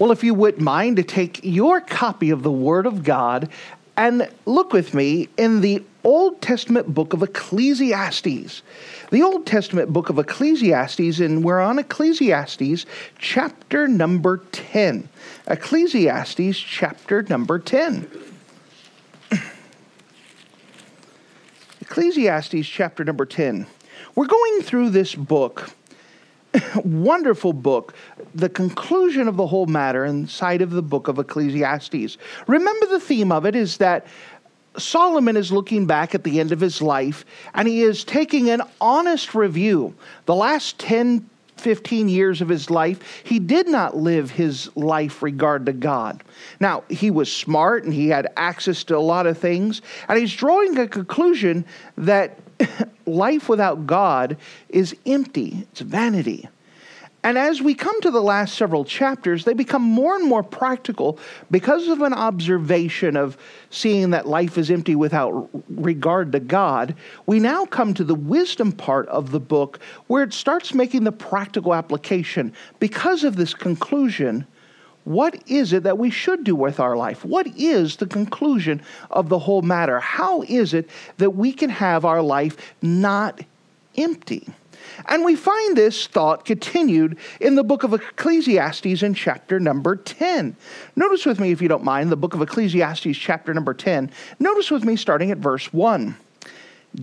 Well, if you wouldn't mind to take your copy of the Word of God and look with me in the Old Testament book of Ecclesiastes. The Old Testament book of Ecclesiastes, and we're on Ecclesiastes chapter number 10. Ecclesiastes chapter number 10. Ecclesiastes chapter number 10. We're going through this book wonderful book, the conclusion of the whole matter inside of the book of Ecclesiastes. Remember, the theme of it is that Solomon is looking back at the end of his life and he is taking an honest review. The last 10, 15 years of his life, he did not live his life regard to God. Now, he was smart and he had access to a lot of things, and he's drawing a conclusion that life without God is empty, it's vanity. And as we come to the last several chapters, they become more and more practical because of an observation of seeing that life is empty without regard to God. We now come to the wisdom part of the book where it starts making the practical application because of this conclusion what is it that we should do with our life? What is the conclusion of the whole matter? How is it that we can have our life not empty? And we find this thought continued in the book of Ecclesiastes in chapter number 10. Notice with me, if you don't mind, the book of Ecclesiastes, chapter number 10. Notice with me starting at verse 1.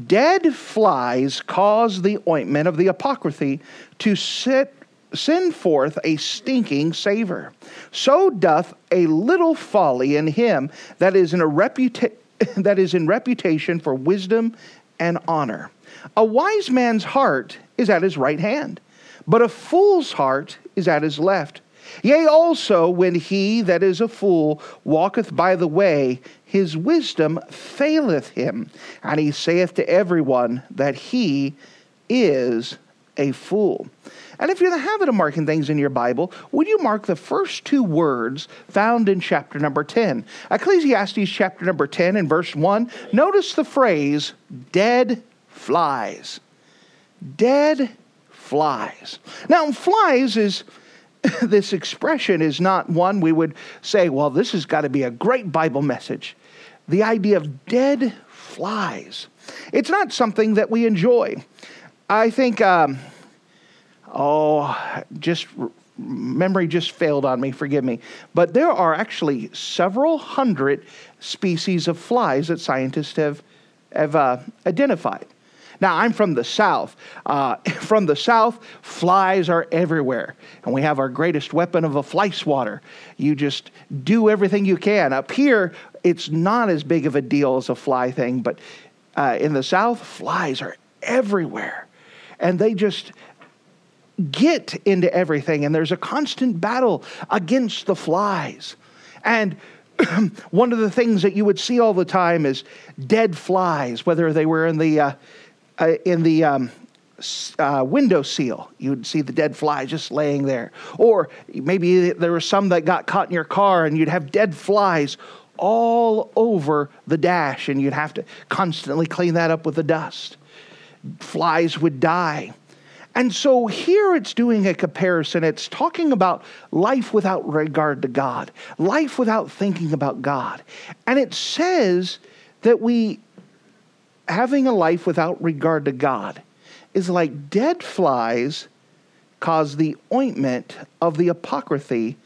Dead flies cause the ointment of the apothecary to sit send forth a stinking savor. So doth a little folly in him that is in a reputa- that is in reputation for wisdom and honor. A wise man's heart is at his right hand, but a fool's heart is at his left. Yea, also, when he that is a fool walketh by the way, his wisdom faileth him, and he saith to everyone that he is a fool. And if you're in the habit of marking things in your Bible, would you mark the first two words found in chapter number 10? Ecclesiastes chapter number 10 and verse 1. Notice the phrase, dead flies. Dead flies. Now, flies is. this expression is not one we would say, well, this has got to be a great Bible message. The idea of dead flies. It's not something that we enjoy. I think um, oh, just memory just failed on me, forgive me. But there are actually several hundred species of flies that scientists have, have uh, identified. Now, I'm from the South. Uh, from the South, flies are everywhere. And we have our greatest weapon of a fly swatter. You just do everything you can. Up here, it's not as big of a deal as a fly thing, but uh, in the South, flies are everywhere. And they just, get into everything, and there's a constant battle against the flies. And one of the things that you would see all the time is dead flies, whether they were in the uh, uh, in the um, uh, window seal. You would see the dead fly just laying there, or maybe there were some that got caught in your car, and you'd have dead flies all over the dash, and you'd have to constantly clean that up with the dust. Flies would die. And so here it's doing a comparison. It's talking about life without regard to God, life without thinking about God. And it says that we, having a life without regard to God, is like dead flies cause the ointment of the apothecary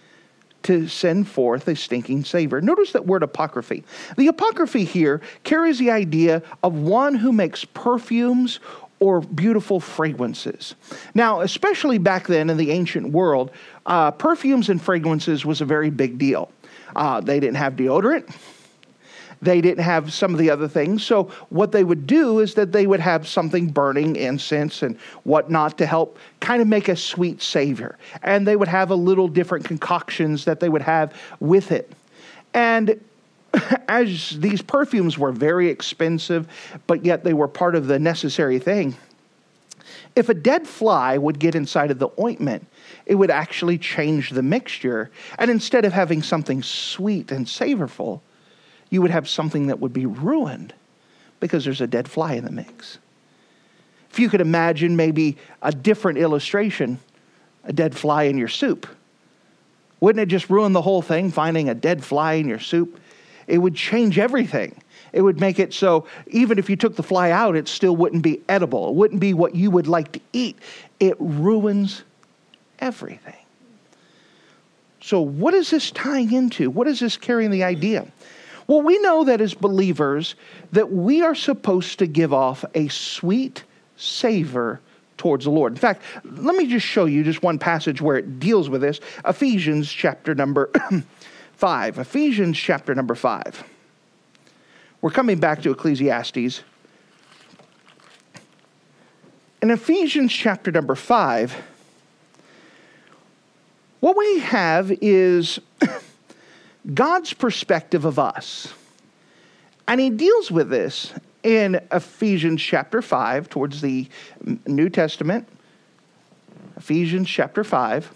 to send forth a stinking savor. Notice that word apothecary. The apothecary here carries the idea of one who makes perfumes or beautiful fragrances. Now, especially back then in the ancient world, uh, perfumes and fragrances was a very big deal. Uh, they didn't have deodorant. They didn't have some of the other things. So, what they would do is that they would have something burning, incense and whatnot, to help kind of make a sweet savor. And they would have a little different concoctions that they would have with it. And as these perfumes were very expensive, but yet they were part of the necessary thing, if a dead fly would get inside of the ointment, it would actually change the mixture. And instead of having something sweet and savorful, you would have something that would be ruined because there's a dead fly in the mix. If you could imagine maybe a different illustration, a dead fly in your soup, wouldn't it just ruin the whole thing finding a dead fly in your soup? It would change everything. It would make it so even if you took the fly out, it still wouldn't be edible. It wouldn't be what you would like to eat. It ruins everything. So, what is this tying into? What is this carrying the idea? Well, we know that as believers that we are supposed to give off a sweet savor towards the Lord. In fact, let me just show you just one passage where it deals with this. Ephesians chapter number 5. Ephesians chapter number 5. We're coming back to Ecclesiastes. In Ephesians chapter number 5, what we have is God's perspective of us. And he deals with this in Ephesians chapter 5, towards the New Testament. Ephesians chapter 5.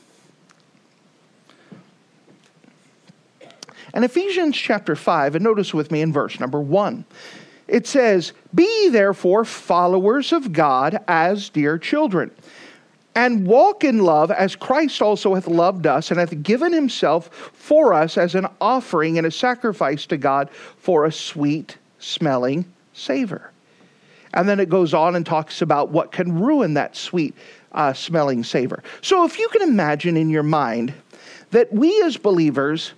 And Ephesians chapter 5, and notice with me in verse number 1. It says, Be therefore followers of God as dear children and walk in love as Christ also hath loved us and hath given himself for us as an offering and a sacrifice to God for a sweet smelling savor. And then it goes on and talks about what can ruin that sweet uh, smelling savor. So if you can imagine in your mind that we as believers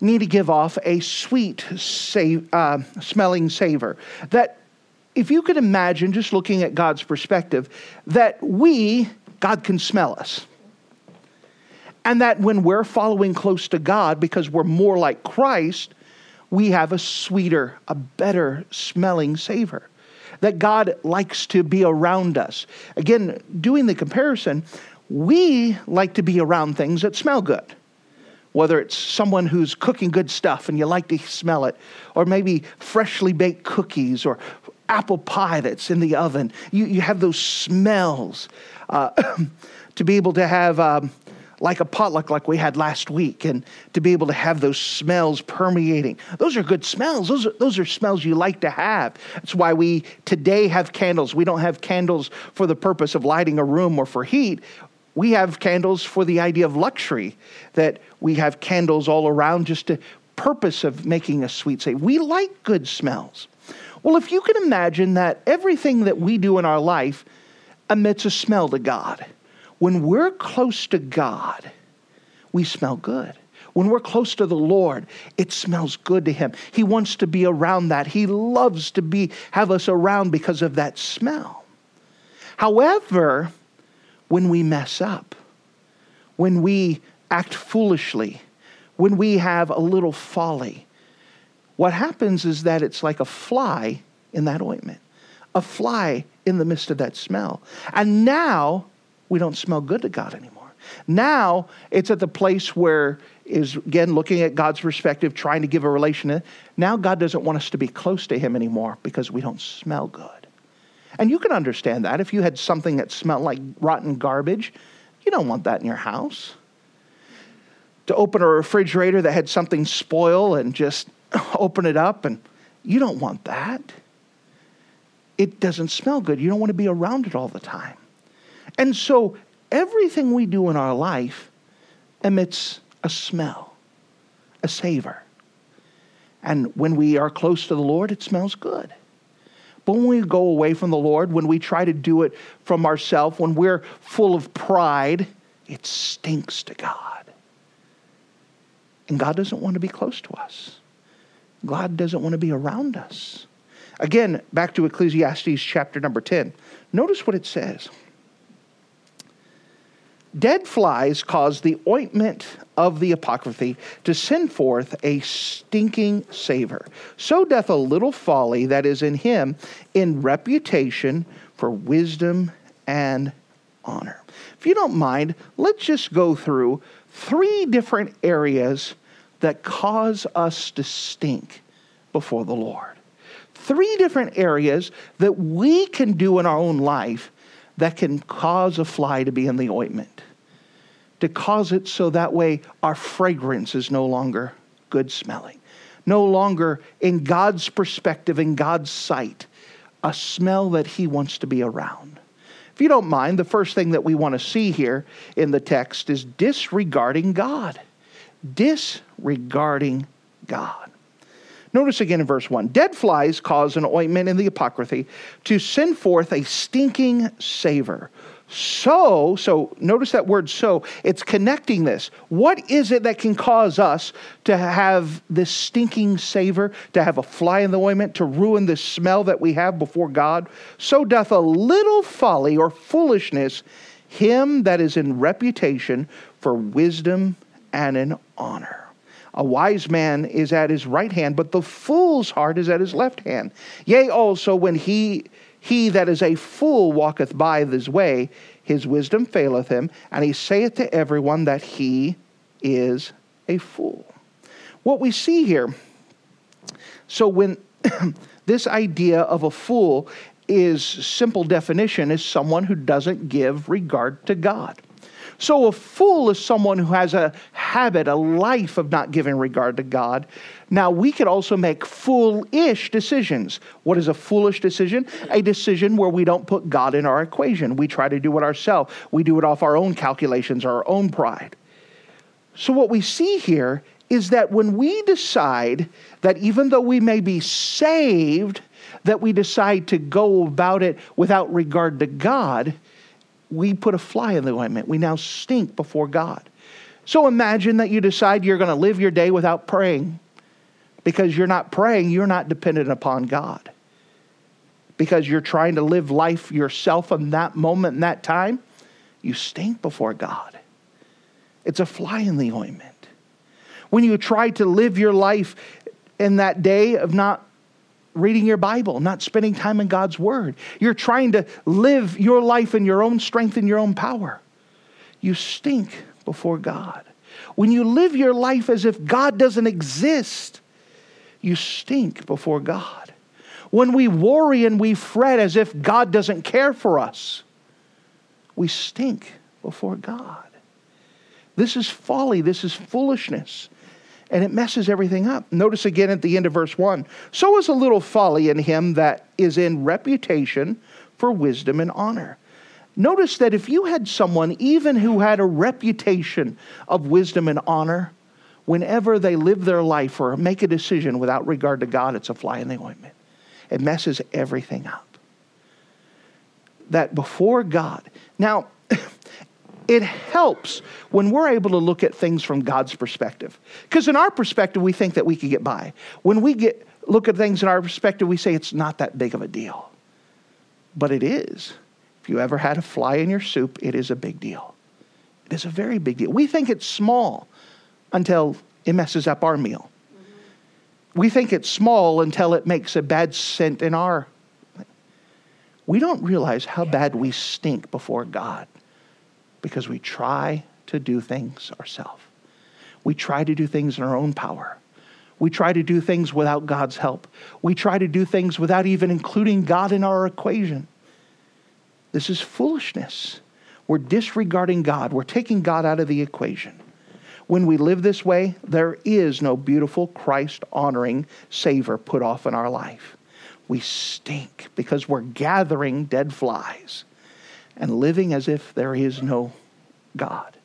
need to give off a sweet uh, smelling savor, that if you could imagine, just looking at God's perspective, that we God can smell us. And that when we're following close to God because we're more like Christ, we have a sweeter, a better smelling savor. That God likes to be around us. Again, doing the comparison, we like to be around things that smell good. Whether it's someone who's cooking good stuff and you like to smell it, or maybe freshly baked cookies or apple pie that's in the oven. You, you have those smells. Uh, to be able to have um, like a potluck like we had last week and to be able to have those smells permeating. Those are good smells. Those are, those are smells you like to have. That's why we today have candles. We don't have candles for the purpose of lighting a room or for heat. We have candles for the idea of luxury, that we have candles all around just to purpose of making a sweet say. We like good smells. Well, if you can imagine that everything that we do in our life emits a smell to God. When we're close to God, we smell good. When we're close to the Lord, it smells good to him. He wants to be around that. He loves to be have us around because of that smell. However, when we mess up, when we act foolishly, when we have a little folly, what happens is that it's like a fly in that ointment, a fly in the midst of that smell. And now we don't smell good to God anymore. Now it's at the place where is again looking at God's perspective, trying to give a relation. Now God doesn't want us to be close to Him anymore because we don't smell good. And you can understand that if you had something that smelled like rotten garbage, you don't want that in your house. To open a refrigerator that had something spoil and just open it up, and you don't want that. It doesn't smell good. You don't want to be around it all the time. And so everything we do in our life emits a smell, a savor. And when we are close to the Lord, it smells good. But when we go away from the Lord, when we try to do it from ourselves, when we're full of pride, it stinks to God. And God doesn't want to be close to us. God doesn't want to be around us. Again, back to Ecclesiastes chapter number 10. Notice what it says. Dead flies cause the ointment of the apothecary to send forth a stinking savor. So doth a little folly that is in him in reputation for wisdom and honor. If you don't mind, let's just go through three different areas that cause us to stink before the Lord. Three different areas that we can do in our own life that can cause a fly to be in the ointment, to cause it so that way our fragrance is no longer good smelling, no longer in God's perspective, in God's sight, a smell that He wants to be around. If you don't mind, the first thing that we want to see here in the text is disregarding God. Disregarding God. Notice again in verse 1 Dead flies cause an ointment in the apothecary to send forth a stinking savor, so, so notice that word so, it's connecting this. What is it that can cause us to have this stinking savor, to have a fly in the ointment, to ruin the smell that we have before God? So doth a little folly or foolishness him that is in reputation for wisdom and in honor. A wise man is at his right hand, but the fool's heart is at his left hand. Yea, also when he he that is a fool walketh by this way, his wisdom faileth him, and he saith to everyone that he is a fool. What we see here, so when this idea of a fool is simple definition is someone who doesn't give regard to God. So a fool is someone who has a habit, a life of not giving regard to God. Now, we could also make foolish decisions. What is a foolish decision? A decision where we don't put God in our equation. We try to do it ourselves, we do it off our own calculations, our own pride. So, what we see here is that when we decide that even though we may be saved, that we decide to go about it without regard to God, we put a fly in the ointment. We now stink before God. So imagine that you decide you're going to live your day without praying. Because you're not praying, you're not dependent upon God. Because you're trying to live life yourself in that moment, in that time, you stink before God. It's a fly in the ointment. When you try to live your life in that day of not reading your Bible, not spending time in God's Word. You're trying to live your life in your own strength and your own power. You stink before God. When you live your life as if God doesn't exist, you stink before God. When we worry and we fret as if God doesn't care for us, we stink before God. This is folly. This is foolishness and it messes everything up. Notice again at the end of verse 1 So is a little folly in him that is in reputation for wisdom and honor. Notice that if you had someone, even who had a reputation of wisdom and honor, whenever they live their life or make a decision without regard to God, it's a fly in the ointment. It messes everything up. That before God, now, it helps when we're able to look at things from God's perspective. Because in our perspective, we think that we could get by. When we get look at things in our perspective, we say it's not that big of a deal. But it is. If you ever had a fly in your soup, it is a big deal. It is a very big deal. We think it's small until it messes up our meal. We think it's small until it makes a bad scent in our. We don't realize how bad we stink before God because we try to do things ourselves. We try to do things in our own power. We try to do things without God's help. We try to do things without even including God in our equation. This is foolishness. We're disregarding God, we're taking God out of the equation. When we live this way, there is no beautiful Christ honoring savor put off in our life. We stink because we're gathering dead flies and living as if there is no God.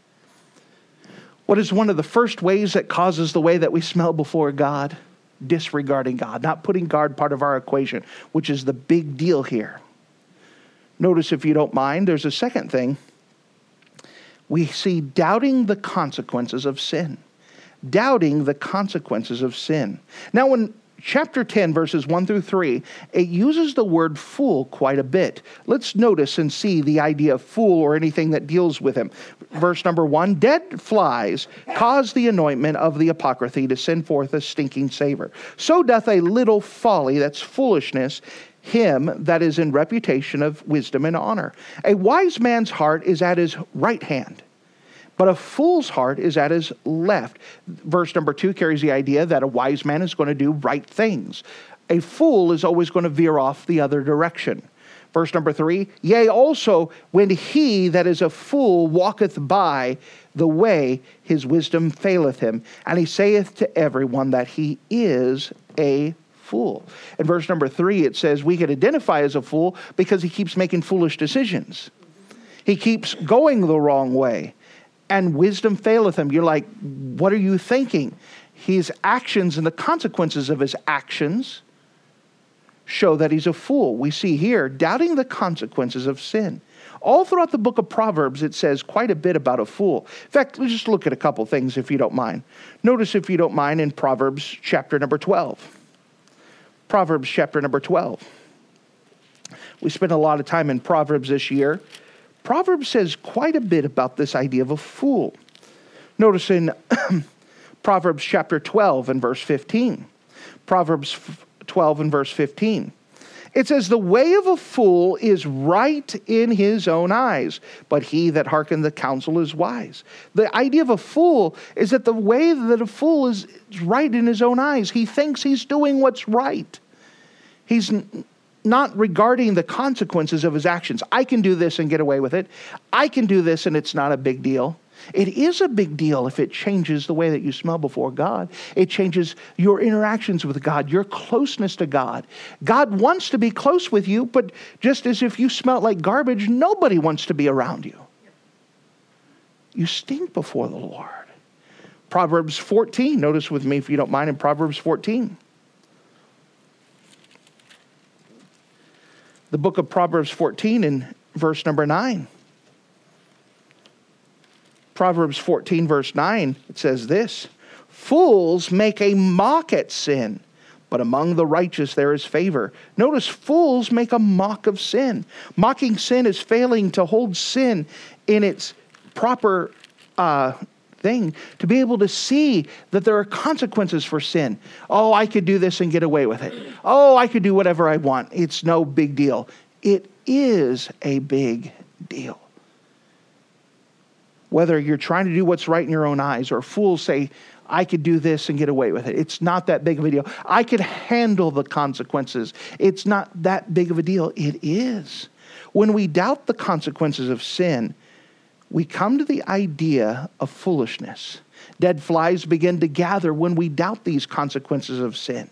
What is one of the first ways that causes the way that we smell before God? Disregarding God, not putting God part of our equation, which is the big deal here. Notice, if you don't mind, there's a second thing. We see doubting the consequences of sin. Doubting the consequences of sin. Now, when chapter 10, verses 1 through 3, it uses the word fool quite a bit. Let's notice and see the idea of fool or anything that deals with him. Verse number 1 Dead flies cause the anointment of the apothecary to send forth a stinking savor. So doth a little folly, that's foolishness, him that is in reputation of wisdom and honor. A wise man's heart is at his right hand, but a fool's heart is at his left. Verse number two carries the idea that a wise man is going to do right things. A fool is always going to veer off the other direction. Verse number three, yea, also when he that is a fool walketh by the way, his wisdom faileth him, and he saith to everyone that he is a fool. In verse number three, it says we can identify as a fool because he keeps making foolish decisions. He keeps going the wrong way, and wisdom faileth him. You're like, what are you thinking? His actions and the consequences of his actions show that he's a fool. We see here doubting the consequences of sin. All throughout the book of Proverbs, it says quite a bit about a fool. In fact, let's just look at a couple things if you don't mind. Notice, if you don't mind, in Proverbs chapter number 12. Proverbs chapter number 12. We spent a lot of time in Proverbs this year. Proverbs says quite a bit about this idea of a fool. Notice in Proverbs chapter 12 and verse 15. Proverbs 12 and verse 15. It says, The way of a fool is right in his own eyes, but he that hearkeneth the counsel is wise. The idea of a fool is that the way that a fool is right in his own eyes, he thinks he's doing what's right. He's not regarding the consequences of his actions. I can do this and get away with it. I can do this and it's not a big deal. It is a big deal if it changes the way that you smell before God. It changes your interactions with God, your closeness to God. God wants to be close with you, but just as if you smell like garbage, nobody wants to be around you. You stink before the Lord. Proverbs 14, notice with me if you don't mind in Proverbs 14. The book of Proverbs 14 in verse number 9. Proverbs 14, verse 9, it says this Fools make a mock at sin, but among the righteous there is favor. Notice, fools make a mock of sin. Mocking sin is failing to hold sin in its proper uh, thing, to be able to see that there are consequences for sin. Oh, I could do this and get away with it. Oh, I could do whatever I want. It's no big deal. It is a big deal whether you're trying to do what's right in your own eyes or fools say, I could do this and get away with it. It's not that big of a deal. I could handle the consequences. It's not that big of a deal. It is. When we doubt the consequences of sin, we come to the idea of foolishness. Dead flies begin to gather when we doubt these consequences of sin.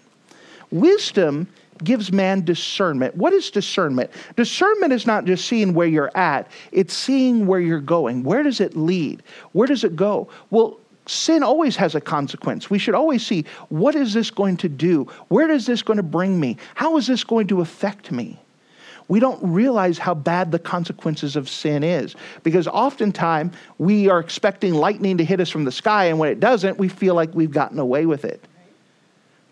Wisdom gives man discernment. What is discernment? Discernment is not just seeing where you're at, it's seeing where you're going. Where does it lead? Where does it go? Well, sin always has a consequence. We should always see what is this going to do? Where is this going to bring me? How is this going to affect me? We don't realize how bad the consequences of sin is because oftentimes we are expecting lightning to hit us from the sky, and when it doesn't, we feel like we've gotten away with it.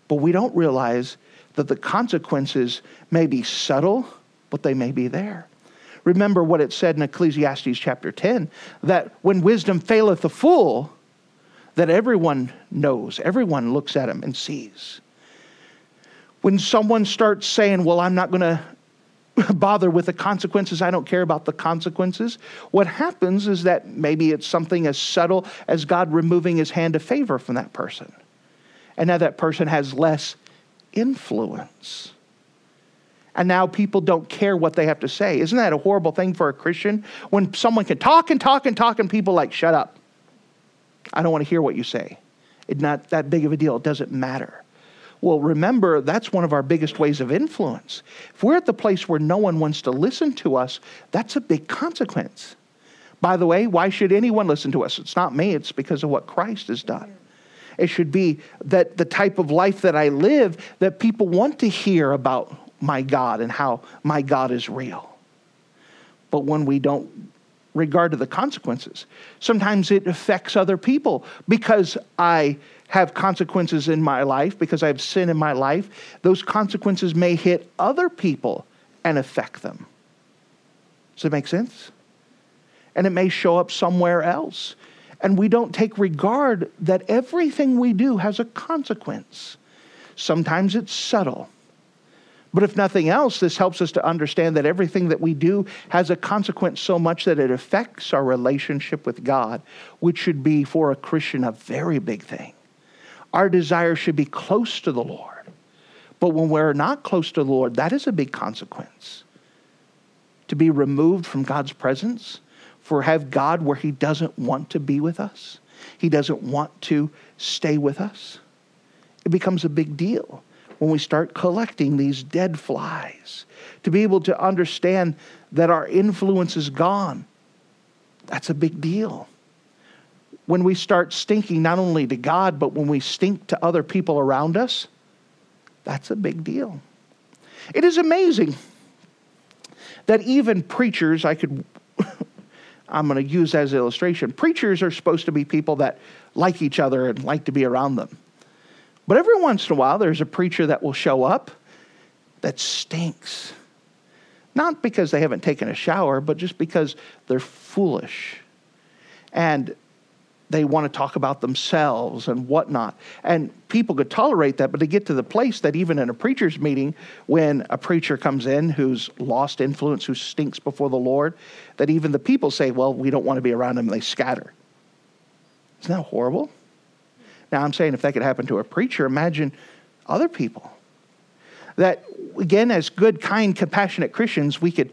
But we don't realize that the consequences may be subtle, but they may be there. Remember what it said in Ecclesiastes chapter 10 that when wisdom faileth the fool, that everyone knows, everyone looks at him and sees. When someone starts saying, Well, I'm not going to bother with the consequences. I don't care about the consequences. What happens is that maybe it's something as subtle as God removing his hand of favor from that person. And now that person has less influence. And now people don't care what they have to say. Isn't that a horrible thing for a Christian? When someone can talk and talk and talk, and people like, shut up. I don't want to hear what you say. It's not that big of a deal. It doesn't matter. Well, remember, that's one of our biggest ways of influence. If we're at the place where no one wants to listen to us, that's a big consequence. By the way, why should anyone listen to us? It's not me, it's because of what Christ has done. It should be that the type of life that I live, that people want to hear about my God and how my God is real. But when we don't regard to the consequences, sometimes it affects other people because I have consequences in my life, because I have sin in my life. Those consequences may hit other people and affect them. Does it make sense? And it may show up somewhere else and we don't take regard that everything we do has a consequence. Sometimes it's subtle, But if nothing else, this helps us to understand that everything that we do has a consequence so much that it affects our relationship with God, which should be for a Christian a very big thing. Our desire should be close to the Lord. But when we're not close to the Lord, that is a big consequence. To be removed from God's presence, for have God where He doesn't want to be with us, He doesn't want to stay with us. It becomes a big deal when we start collecting these dead flies. To be able to understand that our influence is gone, that's a big deal. When we start stinking not only to God, but when we stink to other people around us, that's a big deal. It is amazing that even preachers, I could, I'm going to use as illustration, preachers are supposed to be people that like each other and like to be around them. But every once in a while, there's a preacher that will show up that stinks. Not because they haven't taken a shower, but just because they're foolish. And they want to talk about themselves and whatnot. And people could tolerate that, but to get to the place that even in a preacher's meeting, when a preacher comes in who's lost influence, who stinks before the Lord, that even the people say, well, we don't want to be around him, they scatter. Isn't that horrible? Now, I'm saying if that could happen to a preacher, imagine other people. That, again, as good, kind, compassionate Christians, we could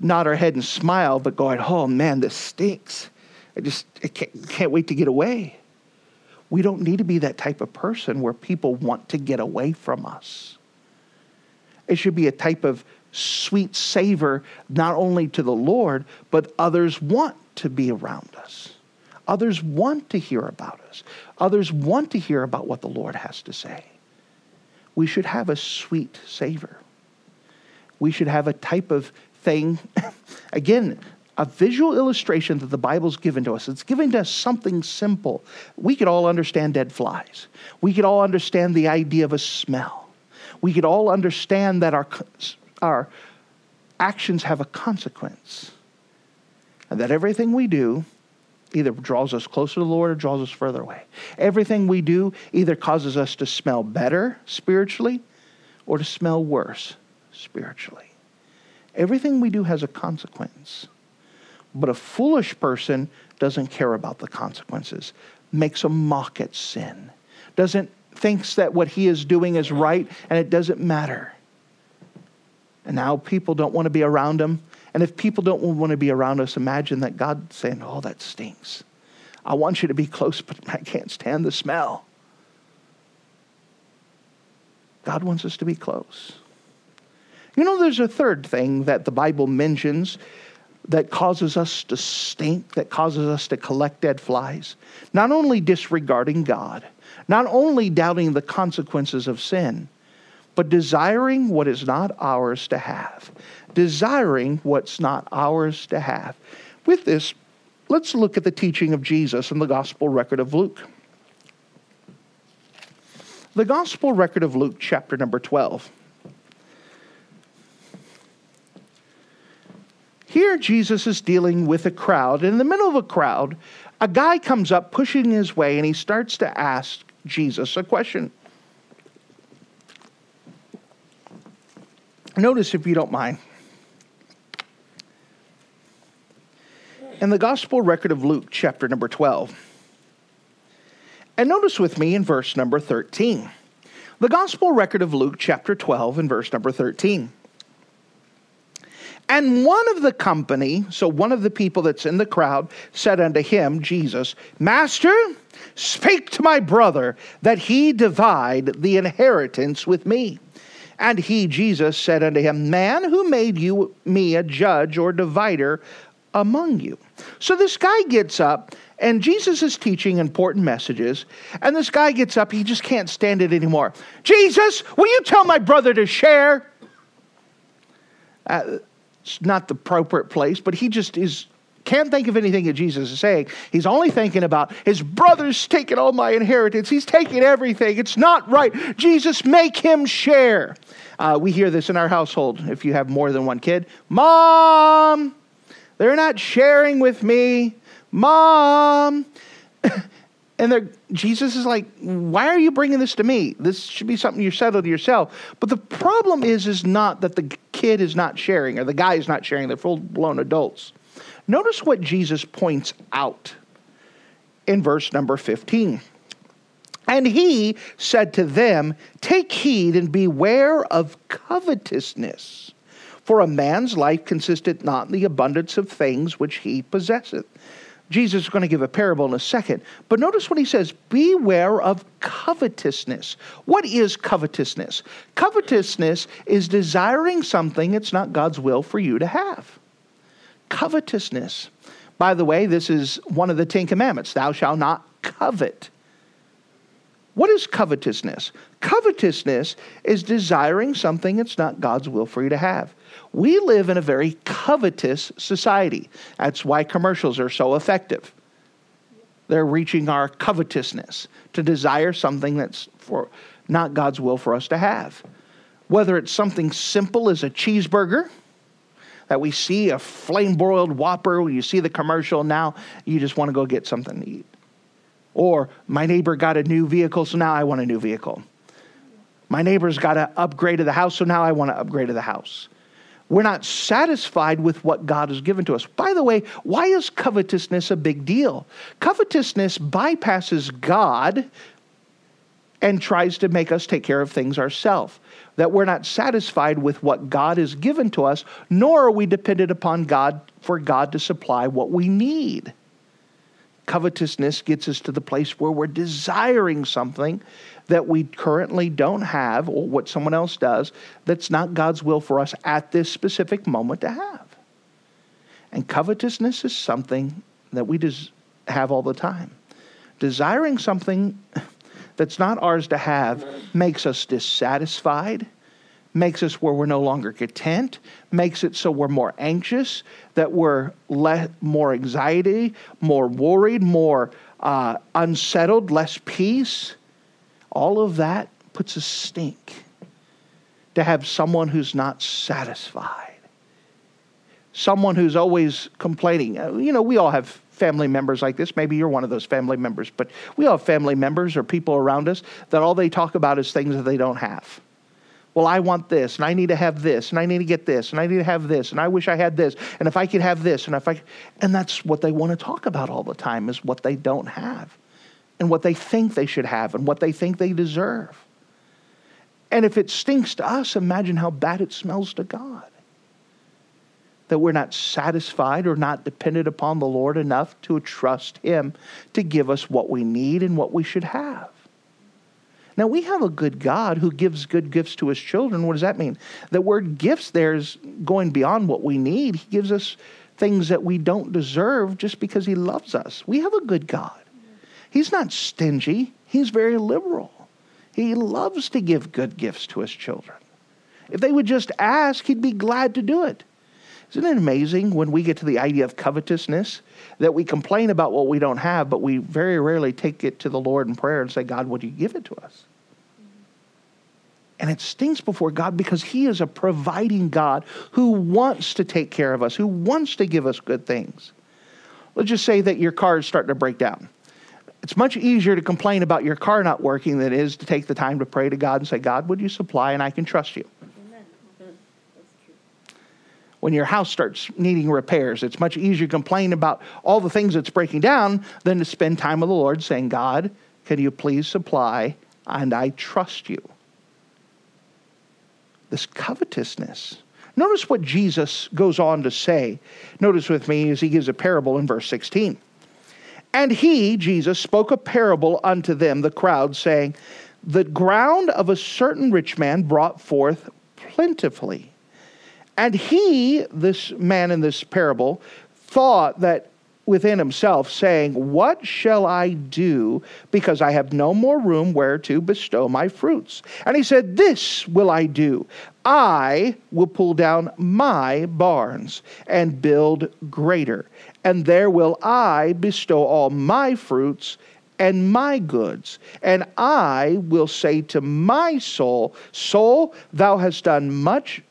nod our head and smile, but going, oh man, this stinks. I just I can't, can't wait to get away. We don't need to be that type of person where people want to get away from us. It should be a type of sweet savor, not only to the Lord, but others want to be around us. Others want to hear about us. Others want to hear about what the Lord has to say. We should have a sweet savor. We should have a type of thing, again, a visual illustration that the Bible's given to us. It's giving to us something simple. We could all understand dead flies. We could all understand the idea of a smell. We could all understand that our, our actions have a consequence. And that everything we do either draws us closer to the Lord or draws us further away. Everything we do either causes us to smell better spiritually or to smell worse spiritually. Everything we do has a consequence. But a foolish person doesn't care about the consequences, makes a mock at sin, doesn't thinks that what he is doing is right and it doesn't matter. And now people don't want to be around him. And if people don't want to be around us, imagine that God saying, Oh, that stinks. I want you to be close, but I can't stand the smell. God wants us to be close. You know, there's a third thing that the Bible mentions that causes us to stink, that causes us to collect dead flies. Not only disregarding God, not only doubting the consequences of sin, but desiring what is not ours to have. Desiring what's not ours to have. With this, let's look at the teaching of Jesus in the gospel record of Luke. The gospel record of Luke, chapter number 12. Here, Jesus is dealing with a crowd. And in the middle of a crowd, a guy comes up pushing his way and he starts to ask Jesus a question. Notice, if you don't mind, in the gospel record of Luke, chapter number 12. And notice with me in verse number 13. The gospel record of Luke, chapter 12, and verse number 13. And one of the company, so one of the people that's in the crowd, said unto him, Jesus, Master, speak to my brother that he divide the inheritance with me. And he, Jesus, said unto him, Man, who made you me a judge or divider among you? So this guy gets up, and Jesus is teaching important messages, and this guy gets up, he just can't stand it anymore. Jesus, will you tell my brother to share? Uh, it's not the appropriate place, but he just is can't think of anything that Jesus is saying. He's only thinking about his brother's taking all my inheritance. He's taking everything. It's not right. Jesus, make him share. Uh, we hear this in our household if you have more than one kid. Mom, they're not sharing with me. Mom. And Jesus is like, why are you bringing this to me? This should be something you settle to yourself. But the problem is, is not that the kid is not sharing or the guy is not sharing. They're full blown adults. Notice what Jesus points out in verse number 15. And he said to them, Take heed and beware of covetousness. For a man's life consisteth not in the abundance of things which he possesseth. Jesus is going to give a parable in a second. But notice when he says, Beware of covetousness. What is covetousness? Covetousness is desiring something it's not God's will for you to have. Covetousness. By the way, this is one of the Ten Commandments Thou shalt not covet. What is covetousness? Covetousness is desiring something it's not God's will for you to have. We live in a very covetous society. That's why commercials are so effective. They're reaching our covetousness to desire something that's for not God's will for us to have. Whether it's something simple as a cheeseburger, that we see a flame broiled whopper, you see the commercial now, you just want to go get something to eat. Or my neighbor got a new vehicle, so now I want a new vehicle. My neighbor's got to upgrade to the house, so now I want to upgrade to the house. We're not satisfied with what God has given to us. By the way, why is covetousness a big deal? Covetousness bypasses God and tries to make us take care of things ourselves. That we're not satisfied with what God has given to us, nor are we dependent upon God for God to supply what we need. Covetousness gets us to the place where we're desiring something that we currently don't have or what someone else does that's not God's will for us at this specific moment to have. And covetousness is something that we des- have all the time. Desiring something that's not ours to have makes us dissatisfied makes us where we're no longer content, makes it so we're more anxious, that we're le- more anxiety, more worried, more uh, unsettled, less peace. All of that puts a stink to have someone who's not satisfied. Someone who's always complaining. Uh, you know, we all have family members like this. Maybe you're one of those family members, but we all have family members or people around us that all they talk about is things that they don't have well, I want this, and I need to have this, and I need to get this, and I need to have this, and I wish I had this, and if I could have this, and if I, and that's what they want to talk about all the time is what they don't have, and what they think they should have, and what they think they deserve. And if it stinks to us, imagine how bad it smells to God. That we're not satisfied or not dependent upon the Lord enough to trust Him to give us what we need and what we should have. Now, we have a good God who gives good gifts to his children. What does that mean? The word gifts there is going beyond what we need. He gives us things that we don't deserve just because he loves us. We have a good God. He's not stingy, he's very liberal. He loves to give good gifts to his children. If they would just ask, he'd be glad to do it. Isn't it amazing when we get to the idea of covetousness that we complain about what we don't have, but we very rarely take it to the Lord in prayer and say, God, would you give it to us? And it stings before God because He is a providing God who wants to take care of us, who wants to give us good things. Let's just say that your car is starting to break down. It's much easier to complain about your car not working than it is to take the time to pray to God and say, God, would you supply and I can trust you? When your house starts needing repairs, it's much easier to complain about all the things that's breaking down than to spend time with the Lord saying, God, can you please supply and I trust you? this covetousness. Notice what Jesus goes on to say. Notice with me as he gives a parable in verse 16. And he, Jesus, spoke a parable unto them, the crowd, saying, The ground of a certain rich man brought forth plentifully. And he, this man in this parable, thought that within himself, saying, What shall I do? Because I have no more room where to bestow my fruits. And he said, This will I do. I will pull down my barns and build greater, and there will I bestow all my fruits and my goods. And I will say to my soul, Soul, thou hast done much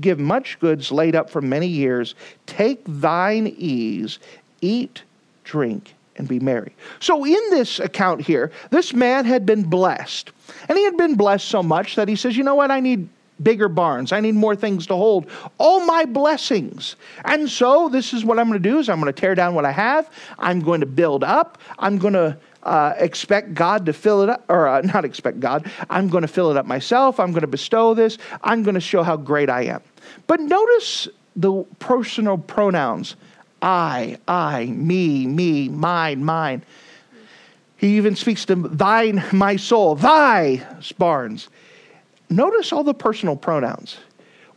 give much goods laid up for many years. Take thine ease, eat, drink, and be merry. So, in this account here, this man had been blessed. And he had been blessed so much that he says, You know what? I need bigger barns. I need more things to hold all my blessings. And so this is what I'm going to do is I'm going to tear down what I have. I'm going to build up. I'm going to uh, expect God to fill it up, or uh, not expect God. I'm going to fill it up myself. I'm going to bestow this. I'm going to show how great I am. But notice the personal pronouns I, I, me, me, mine, mine. He even speaks to thine, my soul, thy barns. Notice all the personal pronouns.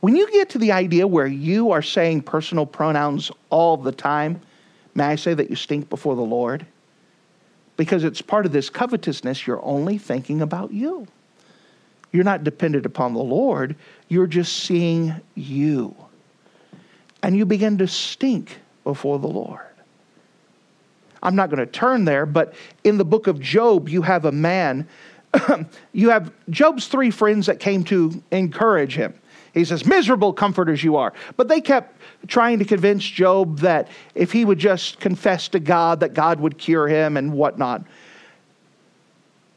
When you get to the idea where you are saying personal pronouns all the time, may I say that you stink before the Lord? Because it's part of this covetousness, you're only thinking about you. You're not dependent upon the Lord, you're just seeing you. And you begin to stink before the Lord. I'm not going to turn there, but in the book of Job, you have a man you have Job's three friends that came to encourage him. He says, Miserable comforters you are. But they kept trying to convince Job that if he would just confess to God, that God would cure him and whatnot.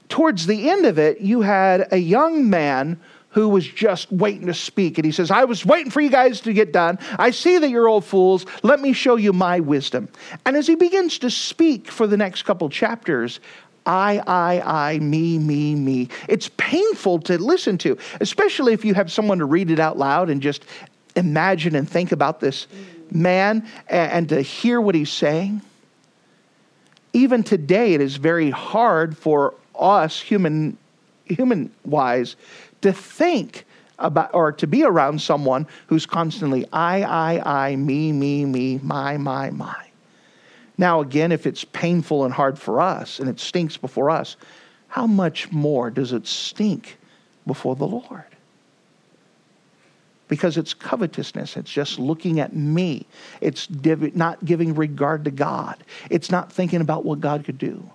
Towards the end of it, you had a young man who was just waiting to speak. And he says, I was waiting for you guys to get done. I see that you're old fools. Let me show you my wisdom. And as he begins to speak for the next couple chapters, I, I, I, me, me, me. It's painful to listen to, especially if you have someone to read it out loud and just imagine and think about this man and, to hear what he's saying. Even today, it is very hard for us, human, human wise, to think about or to be around someone who's constantly I, I, I, me, me, me, my, my, my. Now, again, if it's painful and hard for us and it stinks before us, how much more does it stink before the Lord? Because it's covetousness. It's just looking at me. It's not giving regard to God. It's not thinking about what God could do.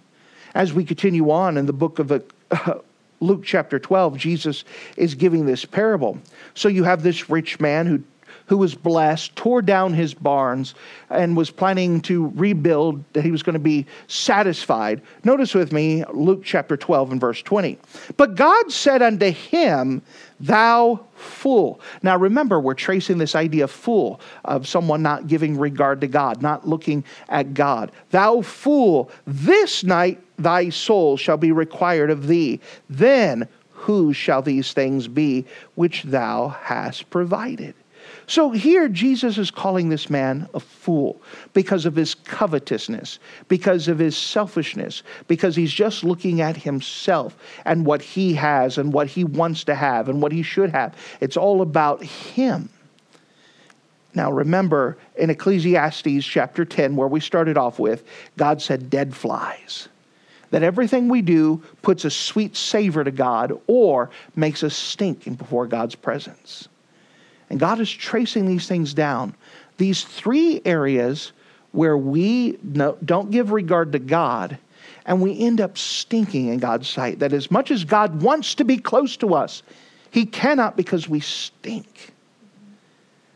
As we continue on in the book of uh, Luke chapter 12, Jesus is giving this parable. So you have this rich man who who was blessed, tore down his barns, and was planning to rebuild, that he was going to be satisfied. Notice with me Luke chapter 12 and verse 20. But God said unto him, Thou fool. Now remember, we're tracing this idea of fool, of someone not giving regard to God, not looking at God. Thou fool, this night thy soul shall be required of thee. Then whose shall these things be which thou hast provided? So here, Jesus is calling this man a fool because of his covetousness, because of his selfishness, because he's just looking at himself and what he has and what he wants to have and what he should have. It's all about him. Now, remember in Ecclesiastes chapter 10, where we started off with, God said, dead flies. That everything we do puts a sweet savor to God or makes us stink before God's presence. And God is tracing these things down. These three areas where we don't give regard to God and we end up stinking in God's sight. That as much as God wants to be close to us, He cannot because we stink.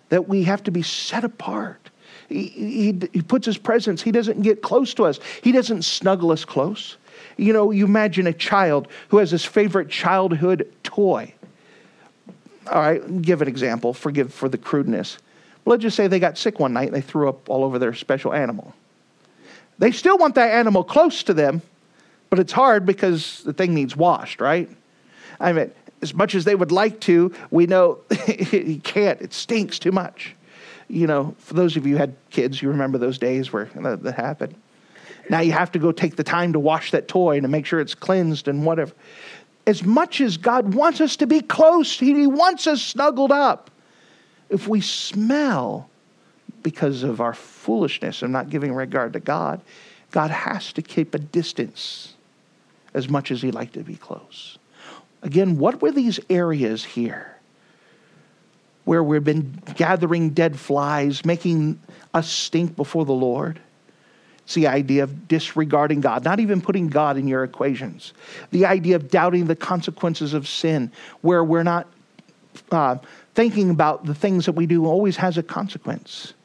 That we have to be set apart. He, he, he puts His presence, He doesn't get close to us, He doesn't snuggle us close. You know, you imagine a child who has his favorite childhood toy all right, give an example, forgive for the crudeness. let's just say they got sick one night and they threw up all over their special animal. They still want that animal close to them, but it's hard because the thing needs washed, right? I mean, as much as they would like to, we know you can't. It stinks too much. You know, for those of you who had kids, you remember those days where that, that happened. Now you have to go take the time to wash that toy and to make sure it's cleansed and whatever as much as God wants us to be close, He wants us snuggled up. If we smell because of our foolishness of not giving regard to God, God has to keep a distance as much as He'd like to be close. Again, what were these areas here where we've been gathering dead flies, making us stink before the Lord? It's the idea of disregarding God, not even putting God in your equations. The idea of doubting the consequences of sin, where we're not uh, thinking about the things that we do always has a consequence,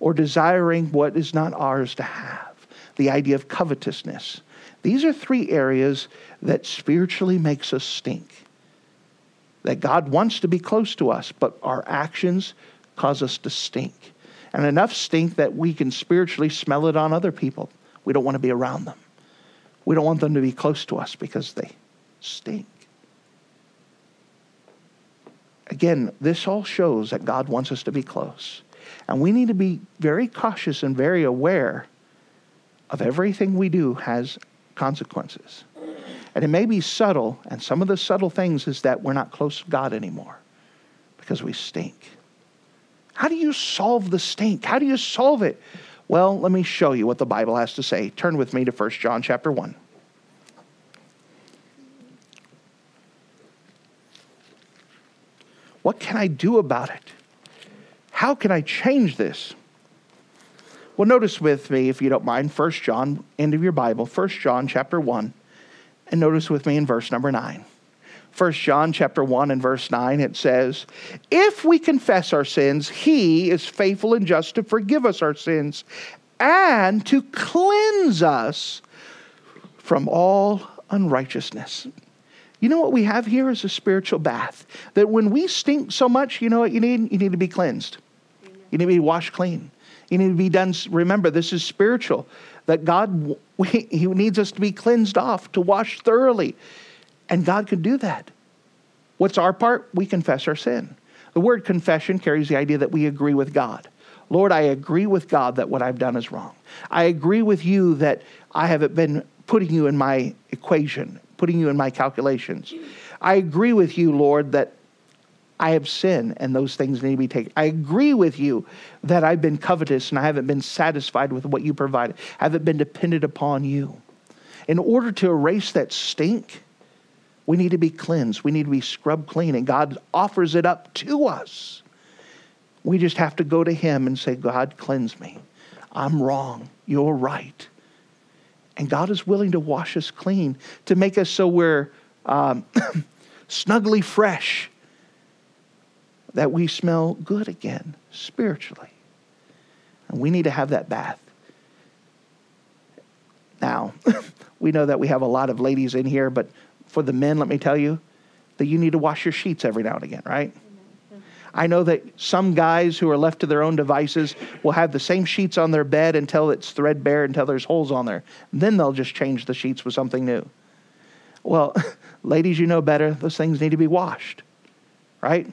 or desiring what is not ours to have. the idea of covetousness. These are three areas that spiritually makes us stink. That God wants to be close to us, but our actions cause us to stink. And enough stink that we can spiritually smell it on other people. We don't want to be around them. We don't want them to be close to us because they stink. Again, this all shows that God wants us to be close. And we need to be very cautious and very aware of everything we do has consequences. And it may be subtle, and some of the subtle things is that we're not close to God anymore because we stink. How do you solve the stink? How do you solve it? Well, let me show you what the Bible has to say. Turn with me to 1 John chapter 1. What can I do about it? How can I change this? Well, notice with me, if you don't mind, 1 John, end of your Bible, 1 John chapter 1, and notice with me in verse number 9. 1 John chapter 1 and verse 9 it says, "If we confess our sins, he is faithful and just to forgive us our sins and to cleanse us from all unrighteousness." You know what we have here is a spiritual bath. That when we stink so much, you know what you need? You need to be cleansed. You need to be washed clean. You need to be done. Remember, this is spiritual. That God, He needs us to be cleansed off, to wash thoroughly. And God can do that. What's our part? We confess our sin. The word confession carries the idea that we agree with God. Lord, I agree with God that what I've done is wrong. I agree with you that I haven't been putting you in my equation, putting you in my calculations. I agree with you, Lord, that I have sinned and those things need to be taken. I agree with you that I've been covetous and I haven't been satisfied with what you provided, I haven't been dependent upon you. In order to erase that stink, we need to be cleansed. We need to be scrubbed clean, and God offers it up to us. We just have to go to Him and say, God, cleanse me. I'm wrong. You're right. And God is willing to wash us clean, to make us so we're um, snugly fresh that we smell good again spiritually. And we need to have that bath. Now, we know that we have a lot of ladies in here, but for the men, let me tell you that you need to wash your sheets every now and again, right? I know that some guys who are left to their own devices will have the same sheets on their bed until it's threadbare, until there's holes on there. Then they'll just change the sheets with something new. Well, ladies, you know better. Those things need to be washed, right?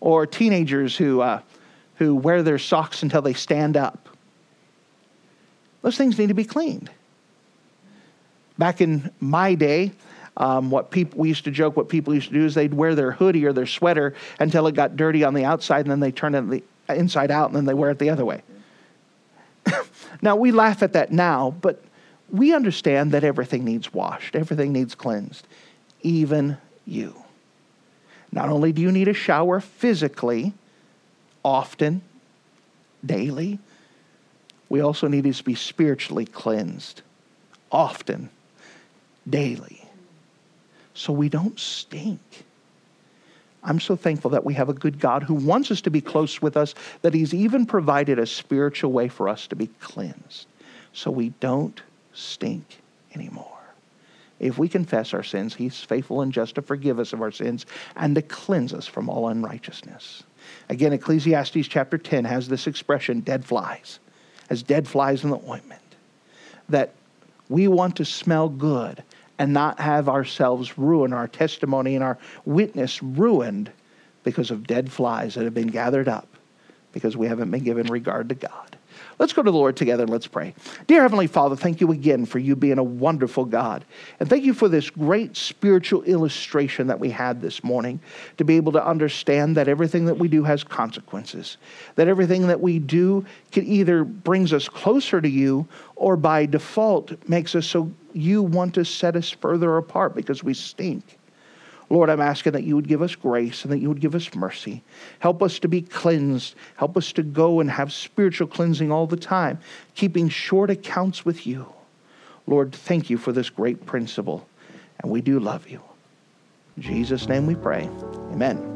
or teenagers who, uh, who wear their socks until they stand up. Those things need to be cleaned. Back in my day, um, what people we used to joke what people used to do is they'd wear their hoodie or their sweater until it got dirty on the outside and then they turn it the inside out and then they wear it the other way. now we laugh at that now, but we understand that everything needs washed, everything needs cleansed, even you. Not only do you need a shower physically, often, daily, we also need to be spiritually cleansed, often, daily, so we don't stink. I'm so thankful that we have a good God who wants us to be close with us, that He's even provided a spiritual way for us to be cleansed so we don't stink anymore. If we confess our sins, he's faithful and just to forgive us of our sins and to cleanse us from all unrighteousness. Again, Ecclesiastes chapter 10 has this expression, dead flies, as dead flies in the ointment. That we want to smell good and not have ourselves ruin our testimony and our witness ruined because of dead flies that have been gathered up because we haven't been given regard to God. Let's go to the Lord together and let's pray. Dear Heavenly Father, thank you again for you being a wonderful God. And thank you for this great spiritual illustration that we had this morning to be able to understand that everything that we do has consequences, that everything that we do can either brings us closer to you or by default makes us so you want to set us further apart because we stink. Lord, I'm asking that you would give us grace and that you would give us mercy. Help us to be cleansed. Help us to go and have spiritual cleansing all the time, keeping short accounts with you. Lord, thank you for this great principle, and we do love you. In Jesus' name we pray. Amen.